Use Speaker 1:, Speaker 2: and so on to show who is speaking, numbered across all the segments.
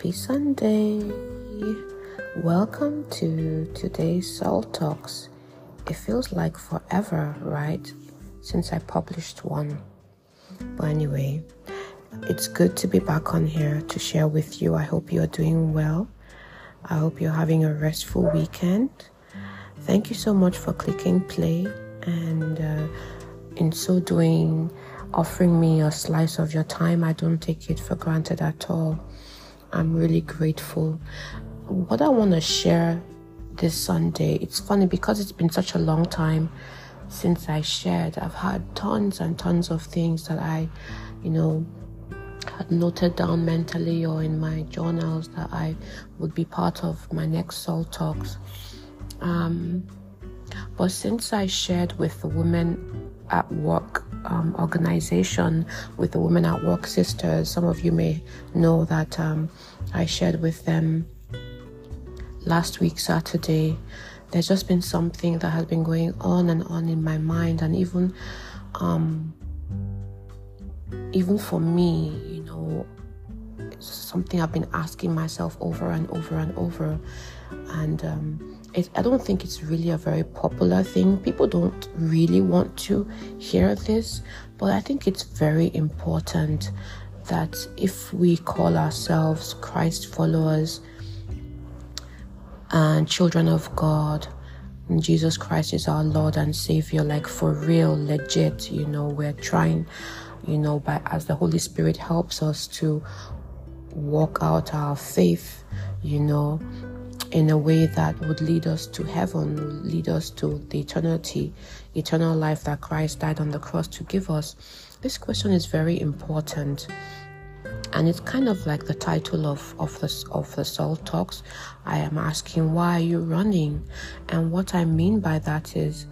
Speaker 1: Happy Sunday! Welcome to today's Salt Talks. It feels like forever, right? Since I published one. But anyway, it's good to be back on here to share with you. I hope you're doing well. I hope you're having a restful weekend. Thank you so much for clicking play and uh, in so doing, offering me a slice of your time. I don't take it for granted at all. I'm really grateful. What I want to share this Sunday, it's funny because it's been such a long time since I shared. I've had tons and tons of things that I, you know, had noted down mentally or in my journals that I would be part of my next Salt Talks. Um, but since I shared with the women at work um, organization with the Women at Work Sisters. Some of you may know that um, I shared with them last week, Saturday. There's just been something that has been going on and on in my mind, and even, um, even for me, you know, something I've been asking myself over and over and over, and um, it, I don't think it's really a very popular thing. People don't really want to hear this, but I think it's very important that if we call ourselves Christ followers and children of God, Jesus Christ is our Lord and Savior, like for real, legit, you know, we're trying, you know, by as the Holy Spirit helps us to walk out our faith, you know, in a way that would lead us to heaven, lead us to the eternity, eternal life that Christ died on the cross to give us. This question is very important. And it's kind of like the title of, of the of the Salt Talks. I am asking why are you running? And what I mean by that is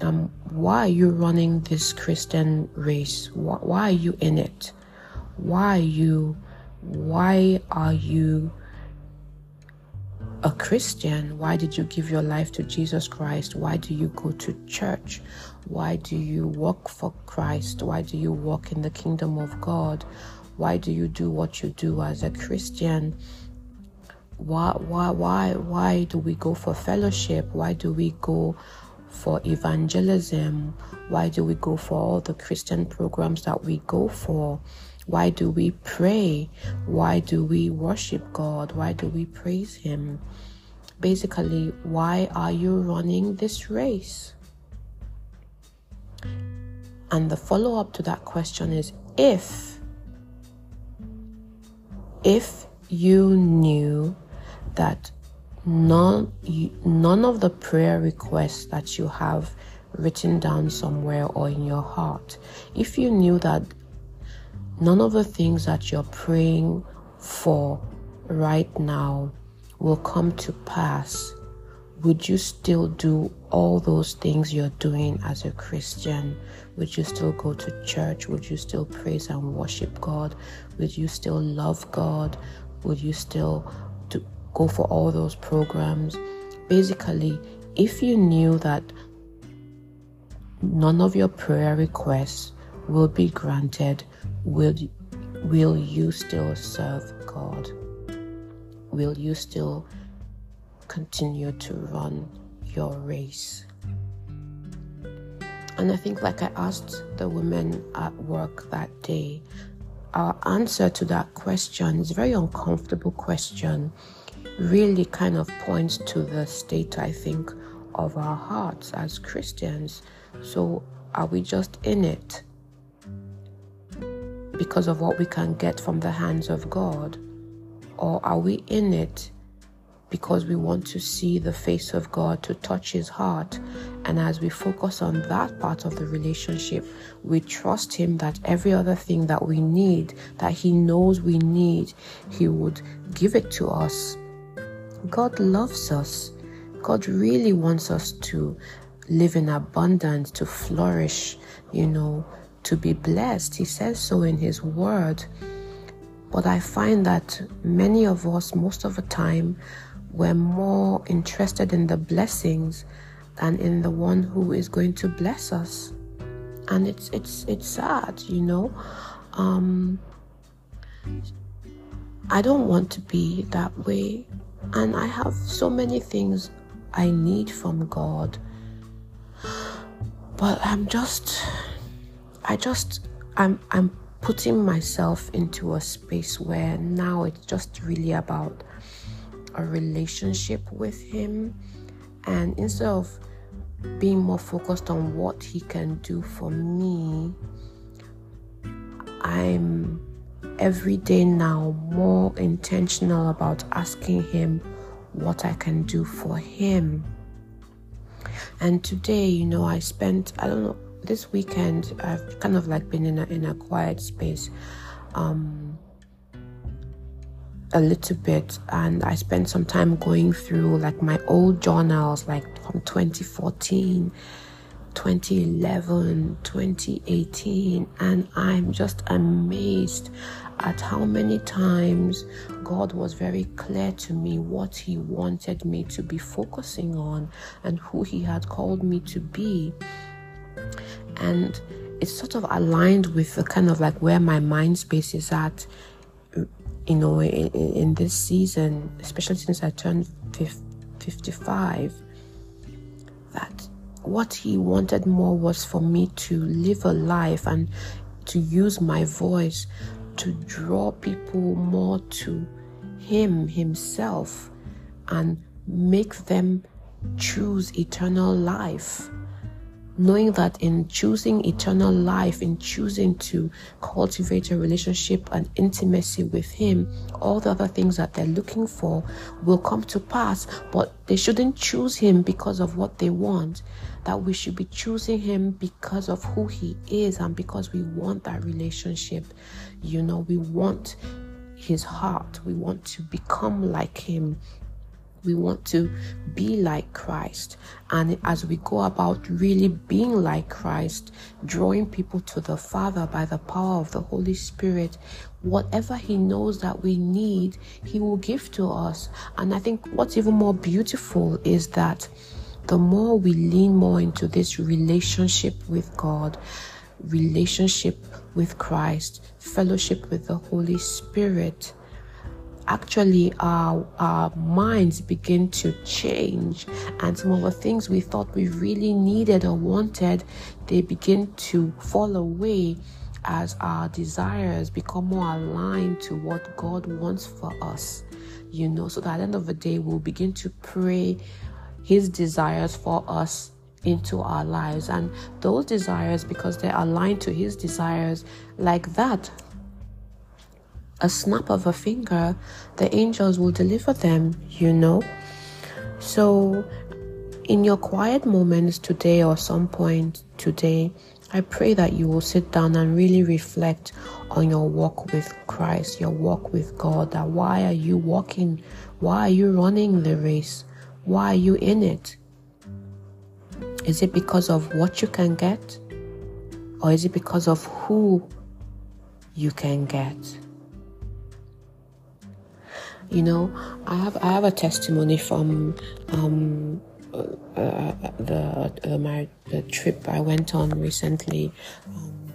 Speaker 1: um, why are you running this Christian race? Why, why are you in it? Why are you why are you a Christian? Why did you give your life to Jesus Christ? Why do you go to church? Why do you work for Christ? Why do you walk in the kingdom of God? Why do you do what you do as a Christian? Why why why why do we go for fellowship? Why do we go for evangelism? Why do we go for all the Christian programs that we go for? Why do we pray? Why do we worship God? Why do we praise Him? Basically, why are you running this race? And the follow up to that question is if if you knew that none none of the prayer requests that you have written down somewhere or in your heart if you knew that none of the things that you're praying for right now will come to pass, would you still do all those things you're doing as a Christian? Would you still go to church? Would you still praise and worship God? Would you still love God? Would you still do, go for all those programs? Basically, if you knew that none of your prayer requests will be granted, will will you still serve God? Will you still continue to run your race? And I think, like I asked the women at work that day, our answer to that question is a very uncomfortable question. Really kind of points to the state, I think, of our hearts as Christians. So, are we just in it? Because of what we can get from the hands of God? Or are we in it because we want to see the face of God, to touch His heart? And as we focus on that part of the relationship, we trust Him that every other thing that we need, that He knows we need, He would give it to us. God loves us. God really wants us to live in abundance, to flourish, you know, to be blessed. He says so in His Word. But I find that many of us, most of the time, we're more interested in the blessings than in the one who is going to bless us. And it's it's it's sad, you know. Um, I don't want to be that way. And I have so many things I need from God. But I'm just I just I'm I'm putting myself into a space where now it's just really about a relationship with him. And instead of being more focused on what he can do for me i'm every day now more intentional about asking him what i can do for him. And today you know i spent i don't know this weekend I've kind of like been in a in a quiet space um a little bit and I spent some time going through like my old journals like from 2014 2011 2018 and I'm just amazed at how many times God was very clear to me what He wanted me to be focusing on and who He had called me to be and it's sort of aligned with the kind of like where my mind space is at you know in, in this season especially since i turned 55 that what he wanted more was for me to live a life and to use my voice to draw people more to him himself and make them choose eternal life knowing that in choosing eternal life, in choosing to cultivate a relationship and intimacy with Him, all the other things that they're looking for will come to pass, but they shouldn't choose Him because of what they want. That we should be choosing Him because of who He is and because we want that relationship. You know, we want His heart, we want to become like Him we want to be like Christ. And as we go about really being like Christ, drawing people to the Father by the power of the Holy Spirit, whatever He knows that we need, He will give to us. And I think what's even more beautiful is that the more we lean more into this relationship with God, relationship with Christ, fellowship with the Holy Spirit, actually our, our minds begin to change. And some of the things we thought we really needed or wanted they begin to fall away as our desires become more aligned to what god wants for us you know? So that at the end of the day we'll begin to pray his desires for us into our lives. And those desires because they're aligned to his desires like that a snap of a finger, the angels will deliver them, you know. So, in your quiet moments today or some point today, I pray that you will sit down and really reflect on your walk with Christ, your walk with God. That why are you walking? Why are you running the race? Why are you in it? Is it because of what you can get? Or is it because of who you can get? You know, I have I have a testimony from um, uh, uh, the uh, my the trip I went on recently, um,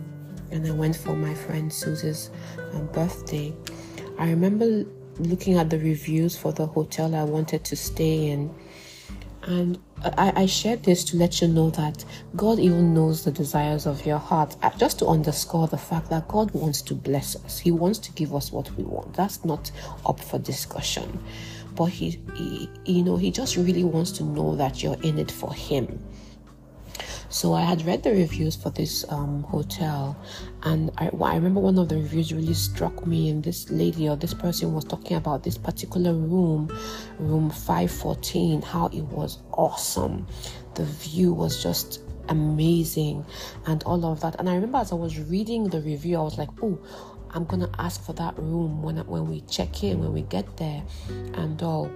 Speaker 1: and I went for my friend Susie's um, birthday. I remember looking at the reviews for the hotel I wanted to stay in, and I, I shared this to let you know that God even knows the desires of your heart. Uh, just to underscore the fact that God wants to bless us, He wants to give us what we want. That's not up for discussion. But he, he you know, He just really wants to know that you're in it for Him. So I had read the reviews for this um, hotel, and I, I remember one of the reviews really struck me. And this lady or this person was talking about this particular room, room 514, how it was awesome. The view was just amazing, and all of that. And I remember as I was reading the review, I was like, oh. I'm gonna ask for that room when when we check in, when we get there, and all.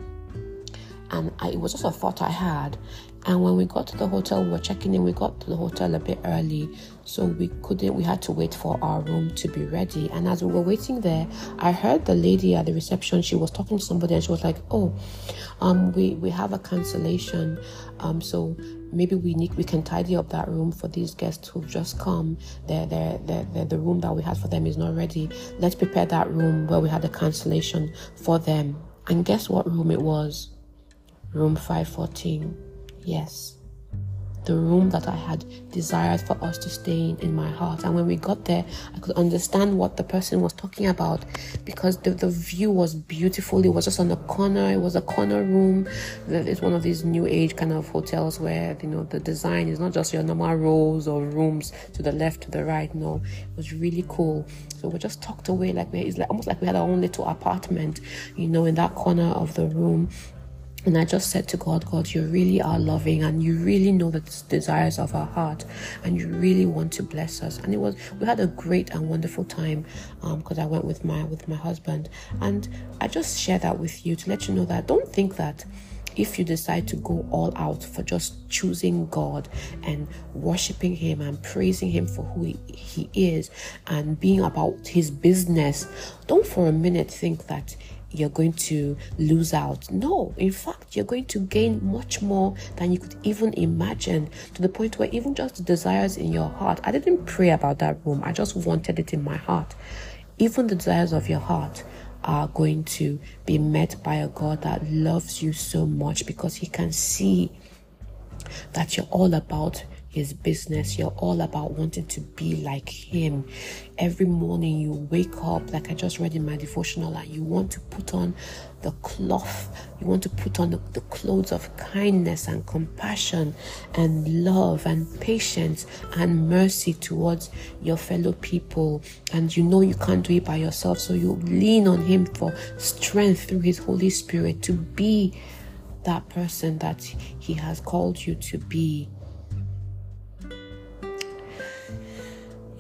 Speaker 1: And I, it was just a thought I had. And when we got to the hotel, we were checking in. We got to the hotel a bit early, so we couldn't. We had to wait for our room to be ready. And as we were waiting there, I heard the lady at the reception. She was talking to somebody, and she was like, "Oh, um, we we have a cancellation. Um, so maybe we need we can tidy up that room for these guests who've just come. Their their their the room that we had for them is not ready. Let's prepare that room where we had the cancellation for them." And guess what room it was? Room 514. Yes the room that I had desired for us to stay in in my heart. And when we got there, I could understand what the person was talking about because the, the view was beautiful. It was just on a corner, it was a corner room. It's one of these new age kind of hotels where you know the design is not just your normal rows or rooms to the left, to the right. No, it was really cool. So we just tucked away like we it's like almost like we had our own little apartment, you know, in that corner of the room and I just said to God, God, you really are loving and you really know the desires of our heart and you really want to bless us. And it was, we had a great and wonderful time because um, I went with my, with my husband. And I just share that with you to let you know that don't think that if you decide to go all out for just choosing God and worshiping Him and praising Him for who He, he is and being about His business, don't for a minute think that you're going to lose out. No, in fact, you're going to gain much more than you could even imagine to the point where even just the desires in your heart, I didn't pray about that room, I just wanted it in my heart. Even the desires of your heart are going to be met by a God that loves you so much because He can see that you're all about his business. You're all about wanting to be like him. Every morning you wake up, like I just read in my devotional, and you want to put on the cloth, you want to put on the, the clothes of kindness and compassion and love and patience and mercy towards your fellow people. And you know you can't do it by yourself, so you lean on him for strength through his Holy Spirit to be that person that he has called you to be.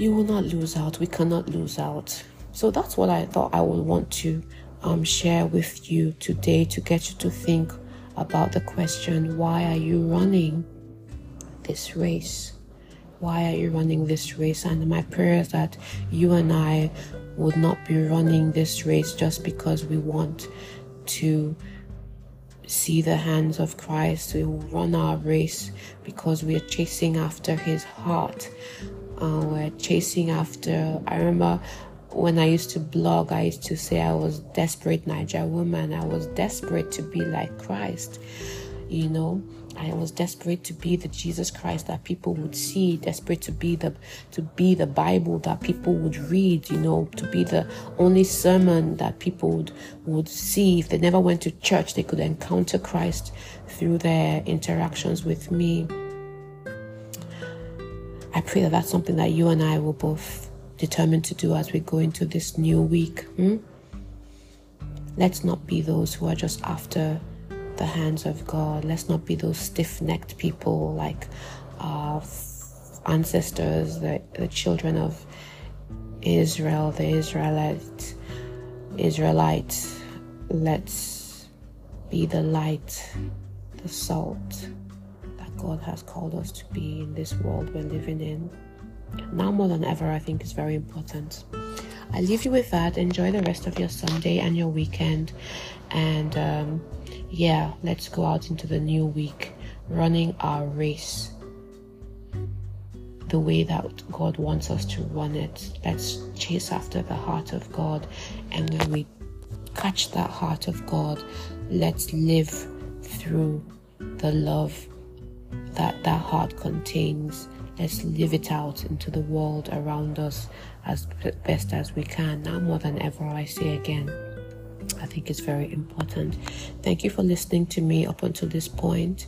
Speaker 1: You will not lose out. We cannot lose out. So that's what I thought I would want to um, share with you today to get you to think about the question why are you running this race? Why are you running this race? And my prayer is that you and I would not be running this race just because we want to see the hands of Christ. We will run our race because we are chasing after his heart uh, we're chasing after. I remember when I used to blog, I used to say I was desperate Niger woman. I was desperate to be like Christ, you know. I was desperate to be the Jesus Christ that people would see, desperate to be the to be the Bible that people would read, you know, to be the only sermon that people would would see. If they never went to church, they could encounter Christ through their interactions with me. I pray that that's something that you and I will both determine to do as we go into this new week. Hmm? Let's not be those who are just after the hands of God. Let's not be those stiff necked people like our ancestors, the, the children of Israel, the Israelite, Israelites. Let's be the light, the salt God has called us to be in this world we're living in. Now more than ever, I think is very important. I leave you with that. Enjoy the rest of your Sunday and your weekend. And um, yeah, let's go out into the new week running our race the way that God wants us to run it. Let's chase after the heart of God. And when we catch that heart of God, let's live through the love that that heart contains. Let's live it out into the world around us as best as we can. Now more than ever, I say again, I think it's very important. Thank you for listening to me up until this point.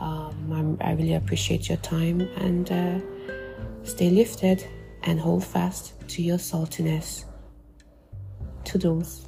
Speaker 1: Um, i really appreciate your time and uh, stay lifted and hold fast to your saltiness. To those.